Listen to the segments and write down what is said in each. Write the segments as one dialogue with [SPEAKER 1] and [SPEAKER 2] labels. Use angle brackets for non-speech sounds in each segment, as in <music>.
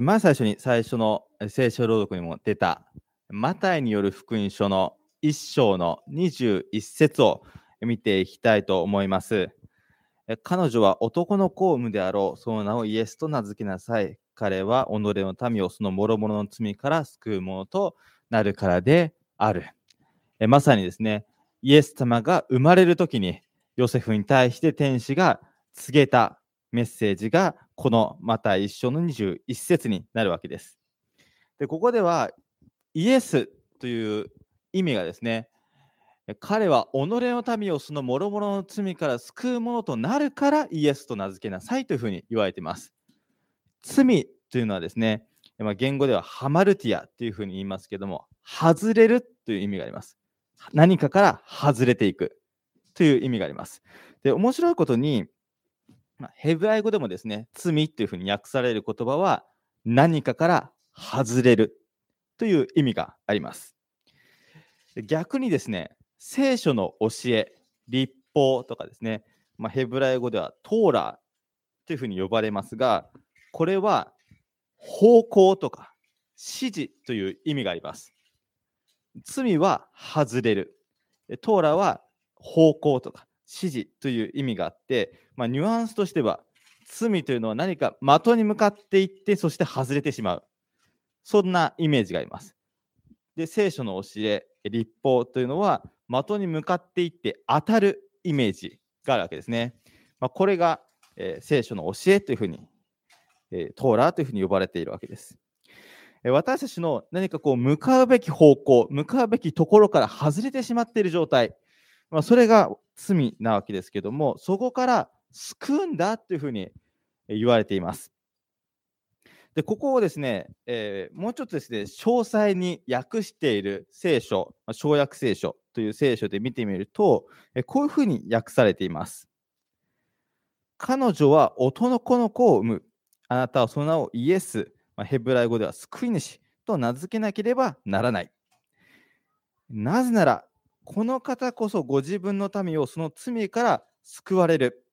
[SPEAKER 1] まず最初に最初の聖書朗読にも出た、マタイによる福音書の1章の21節を見ていきたいと思います。彼女は男の子を産むであろう。その名をイエスと名付けなさい。彼は己の民をその諸々の罪から救うものとなるからである。まさにですね、イエス様が生まれる時にヨセフに対して天使が告げたメッセージがこのまた一章の21節になるわけです。で、ここではイエスという意味がですね、彼は己の民をその諸々の罪から救うものとなるからイエスと名付けなさいというふうに言われています。罪というのはですね、ま、言語ではハマルティアというふうに言いますけども、外れるという意味があります。何かから外れていくという意味があります。で、面白いことに、まあ、ヘブライ語でもですね、罪というふうに訳される言葉は何かから外れるという意味があります。逆にですね、聖書の教え、立法とかですね、まあ、ヘブライ語ではトーラーというふうに呼ばれますが、これは方向とか指示という意味があります。罪は外れる。トーラは方向とか指示という意味があって、まあ、ニュアンスとしては罪というのは何か的に向かっていってそして外れてしまう。そんなイメージがあります。で聖書の教え立法というのは的に向かっていって当たるイメージがあるわけですね、まあ、これが、えー、聖書の教えというふうに、えー、トーラーというふうに呼ばれているわけです。私たちの何かこう向かうべき方向向かうべきところから外れてしまっている状態まあ、それが罪なわけですけども、そこから救うんだというふうに言われています。でここをですね、えー、もうちょっとですね、詳細に訳している聖書、小訳聖書という聖書で見てみると、えこういうふうに訳されています。彼女は男の子の子を産む。あなたはその名をイエス、まあ、ヘブライ語では救い主と名付けなければならない。なぜなら、この方こそご自分の民をその罪から救われる。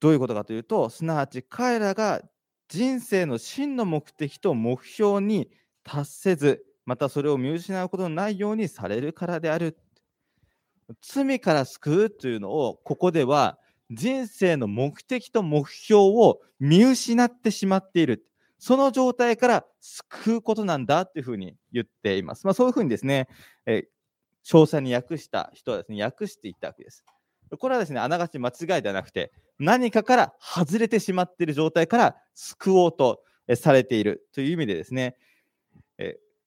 [SPEAKER 1] どういうことかというと、すなわち彼らが人生の真の目的と目標に達せず、またそれを見失うことのないようにされるからである。罪から救うというのを、ここでは人生の目的と目標を見失ってしまっている。その状態から救うことなんだというふうに言っています。まあ、そういうふうにですね、え詳細に訳した人はですね、訳していったわけです。これはですね、あながち間違いではなくて、何かから外れてしまっている状態から救おうとされているという意味でですね、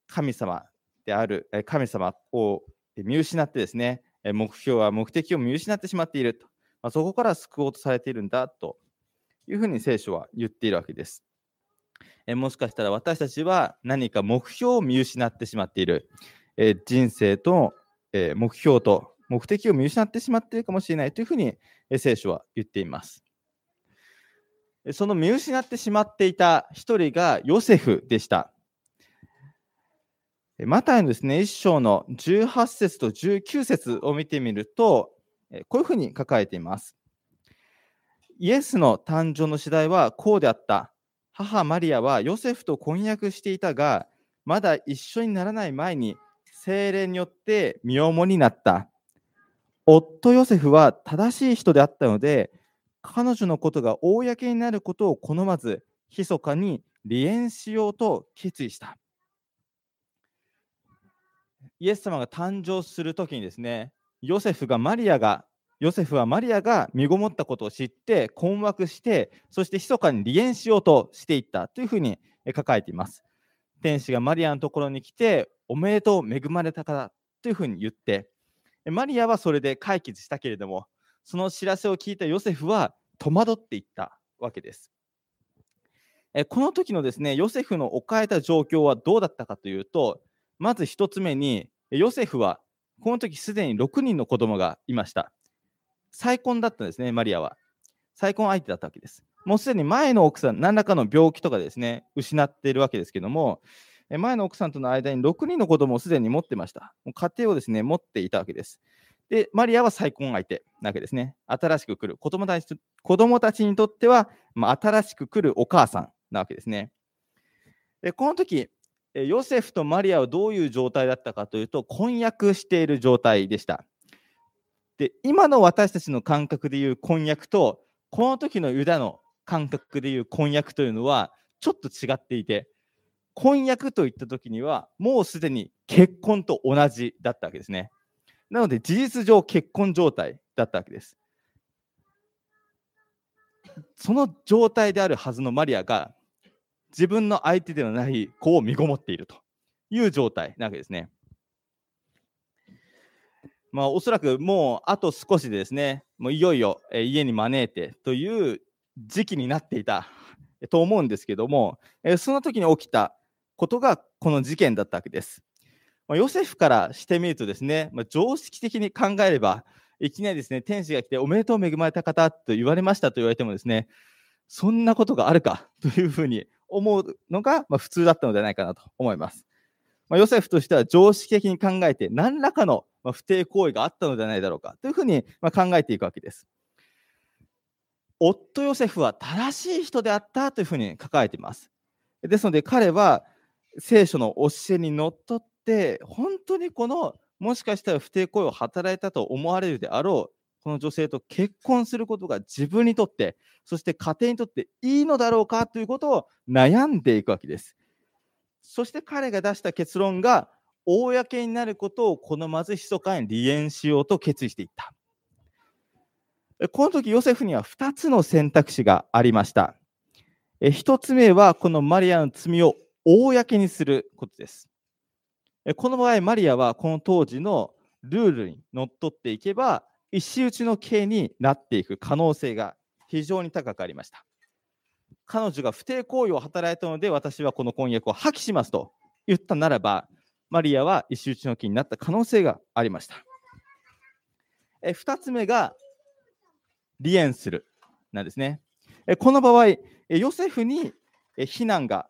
[SPEAKER 1] 神様である神様を見失ってですね、目標は目的を見失ってしまっていると、まあ、そこから救おうとされているんだというふうに聖書は言っているわけです。もしかしたら私たちは何か目標を見失ってしまっている。人生とえー、目標と目的を見失ってしまっているかもしれないというふうに、え聖書は言っています。その見失ってしまっていた一人がヨセフでした。マタイのですね、一章の18節と19節を見てみると、こういうふうに書かれています。イエスの誕生の次第はこうであった。母マリアはヨセフと婚約していたが、まだ一緒にならない前に精霊によって身重になった。夫ヨセフは正しい人であったので、彼女のことが公になることを好まず、密かに離縁しようと決意した。イエス様が誕生するときにですね、ヨセフがマリアが、ヨセフはマリアが身ごもったことを知って、困惑して、そして密かに離縁しようとしていったというふうに書かれています。天使がマリアのところに来て、おめでとう、恵まれたからというふうに言って、マリアはそれで解決したけれども、その知らせを聞いたヨセフは戸惑っていったわけです。この時のですね、ヨセフの置かれた状況はどうだったかというと、まず1つ目に、ヨセフはこの時すでに6人の子供がいました。再婚だったんですね、マリアは。再婚相手だったわけです。もうすでに前の奥さん、何らかの病気とかですね、失っているわけですけども、前の奥さんとの間に6人の子供をすでに持ってました。家庭をですね、持っていたわけです。で、マリアは再婚相手なわけですね。新しく来る子供たち子供たちにとっては、まあ、新しく来るお母さんなわけですね。でこの時ヨセフとマリアはどういう状態だったかというと、婚約している状態でした。で今の私たちの感覚でいう婚約と、この時のユダの感覚でいう婚約というのはちょっと違っていて、婚約といった時には、もうすでに結婚と同じだったわけですね。なので、事実上結婚状態だったわけです。その状態であるはずのマリアが、自分の相手ではない子を身ごもっているという状態なわけですね。まあ、おそらくもうあと少しでですね、もういよいよ家に招いてという時期になっていたと思うんですけども、その時に起きたことがこの事件だったわけです。まヨセフからしてみるとですね、まあ、常識的に考えれば、いきなりですね、天使が来て、おめでとう恵まれた方と言われましたと言われてもですね、そんなことがあるか？というふうに思うのが、まあ、普通だったのではないかなと思います。まあ、ヨセフとしては常識的に考えて、何らかの不貞行為があったのではないだろうか？というふうに考えていくわけです。夫ヨセフは正しい人であったというふうに書かれています。ですので彼は聖書の教えにのっとって本当にこのもしかしたら不貞行為を働いたと思われるであろうこの女性と結婚することが自分にとってそして家庭にとっていいのだろうかということを悩んでいくわけです。そして彼が出した結論が公になることを好まず密かに離縁しようと決意していった。この時ヨセフには2つの選択肢がありました。1つ目はこのマリアの罪を公にすることです。この場合、マリアはこの当時のルールにのっとっていけば、石打ちの刑になっていく可能性が非常に高くありました。彼女が不貞行為を働いたので、私はこの婚約を破棄しますと言ったならば、マリアは石打ちの刑になった可能性がありました。2つ目が離縁するなんですね。この場合、ヨセフに非難が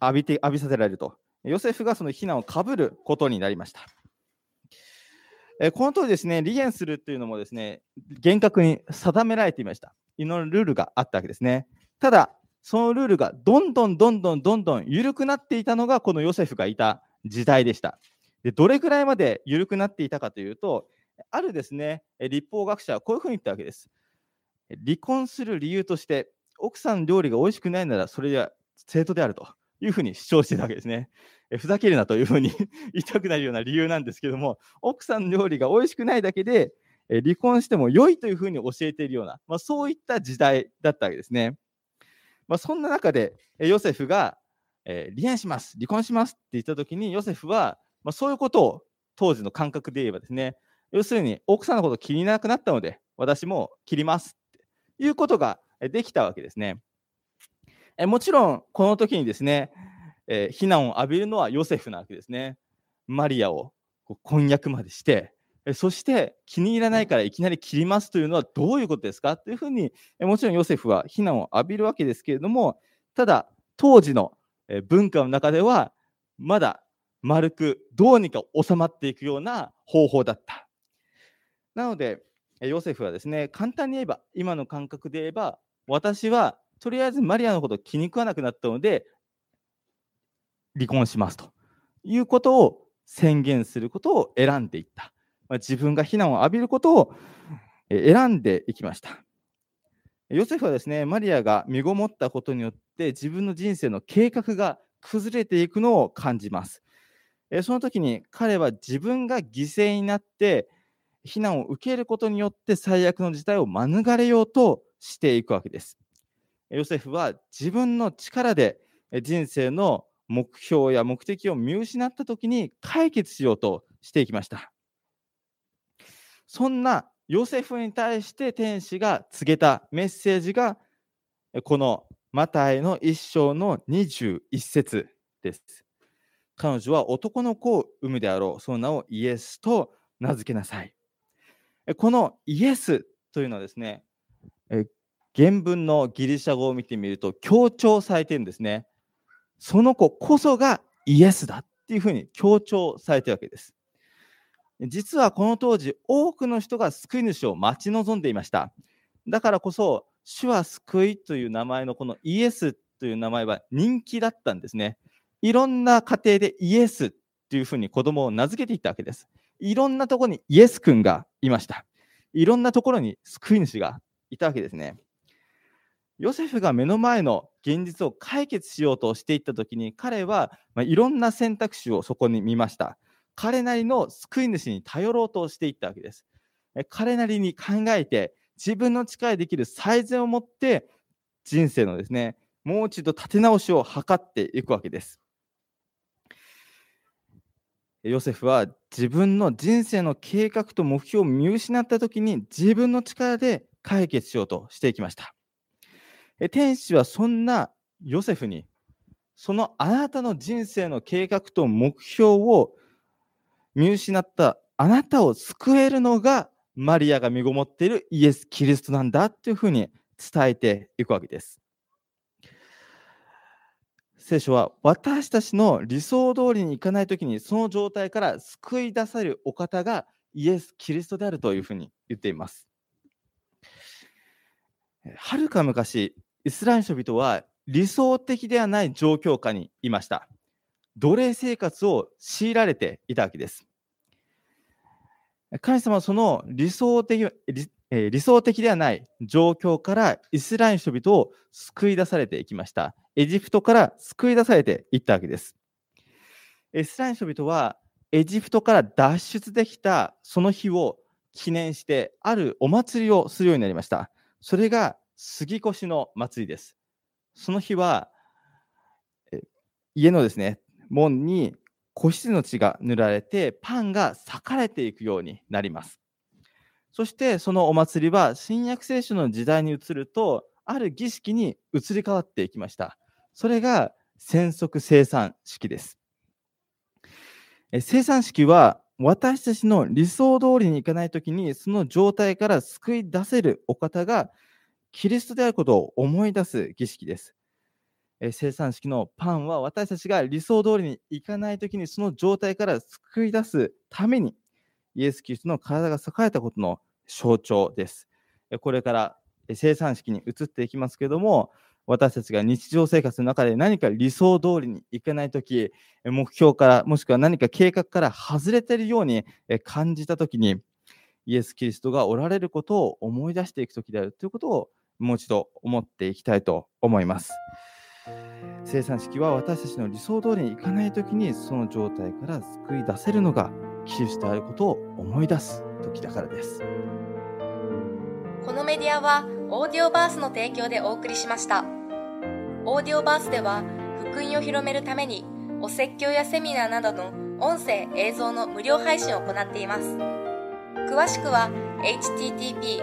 [SPEAKER 1] 浴びて浴びさせられると、ヨセフがその非難をかぶることになりました。えこの通りですね、離縁するというのもですね、厳格に定められていました。いろんなルールがあったわけですね。ただ、そのルールがどんどんどんどんどんどん緩くなっていたのがこのヨセフがいた時代でした。でどれくらいまで緩くなっていたかというと、あるですね、立法学者はこういうふうに言ったわけです。離婚する理由として、奥さんの料理が美味しくないなら、それは生徒であるというふうに主張してたわけですね。えふざけるなというふうに <laughs> 言いたくなるような理由なんですけども、奥さんの料理が美味しくないだけで、え離婚しても良いというふうに教えているような、まあ、そういった時代だったわけですね。まあ、そんな中で、ヨセフが、え、離縁します、離婚しますって言ったときに、ヨセフは、まあ、そういうことを当時の感覚で言えばですね、要するに奥さんのこと気にならなくなったので、私も切りますっていうことができたわけですね。えもちろん、この時にですね、えー、非難を浴びるのはヨセフなわけですね。マリアを婚約までして、そして気に入らないからいきなり切りますというのはどういうことですか？というふうに、もちろんヨセフは非難を浴びるわけですけれども、ただ、当時の文化の中では、まだ丸くどうにか収まっていくような方法だった。なので、ヨセフはですね、簡単に言えば、今の感覚で言えば、私はとりあえずマリアのこと気に食わなくなったので、離婚しますということを宣言することを選んでいった。まあ、自分が非難を浴びることを選んでいきました。ヨセフはですね、マリアが身ごもったことによって自分の人生の計画が崩れていくのを感じます。その時に彼は自分が犠牲になって非難を受けることによって最悪の事態を免れようとしていくわけです。ヨセフは自分の力で人生の目標や目的を見失った時に解決しようとしていきました。そんなヨセフに対して天使が告げたメッセージがこのマタイの一章の21節です。彼女は男の子を産むであろう。その名をイエスと名付けなさい。このイエスというのはですね、原文のギリシャ語を見てみると強調されてるんですね。その子こそがイエスだっていうふうに強調されてるわけです。実はこの当時、多くの人が救い主を待ち望んでいました。だからこそ、主は救いという名前のこのイエスという名前は人気だったんですね。いろんな家庭でイエスというふうに子供を名付けていったわけです。いろんなところにイエス君がいました。いろんなところに救い主がいたわけですね。ヨセフが目の前の現実を解決しようとしていったときに、彼は、まあ、いろんな選択肢をそこに見ました。彼なりの救い主に頼ろうとしていったわけです。彼なりに考えて、自分の力でできる最善を持って、人生のですね、もう一度立て直しを図っていくわけです。ヨセフは自分の人生の計画と目標を見失った時に自分の力で解決しようとしていきました。天使はそんなヨセフに、そのあなたの人生の計画と目標を見失ったあなたを救えるのがマリアが身ごもっているイエス・キリストなんだというふうに伝えていくわけです。聖書は私たちの理想通りにいかないときにその状態から救い出されるお方がイエス・キリストであるというふうに言っています。はるか昔、イスラエル人々は理想的ではない状況下にいました。奴隷生活を強いられていたわけです。神様はその理想的理理想的ではない状況からイスラエル人々を救い出されていきました。エジプトから救い出されていったわけです。イスラエル人々はエジプトから脱出できたその日を記念してあるお祭りをするようになりました。それが杉越の祭りです。その日は、家のですね、門に子羊の血が塗られて、パンが裂かれていくようになります。そしてそのお祭りは新約聖書の時代に移ると、ある儀式に移り変わっていきました。それが戦則生産式です。生産式は私たちの理想通りにいかないときに、その状態から救い出せるお方がキリストであることを思い出す儀式です。え生産式のパンは私たちが理想通りにいかないときにその状態から救い出すためにイエス・キリストの体が栄えたことの象徴です。これから生産式に移っていきますけれども私たちが日常生活の中で何か理想通りにいかないとき目標からもしくは何か計画から外れているように感じたときにイエス・キリストがおられることを思い出していくときであるということをもう一度思っていきたいと思います。生産式は私たちの理想通りにいかないときにその状態から救い出せるのがキリストであることを思い出す時だからです。
[SPEAKER 2] このメディアはオーディオバースの提供でお送りしました。オーディオバースでは福音を広めるためにお説教やセミナーなどの音声映像の無料配信を行っています。詳しくは http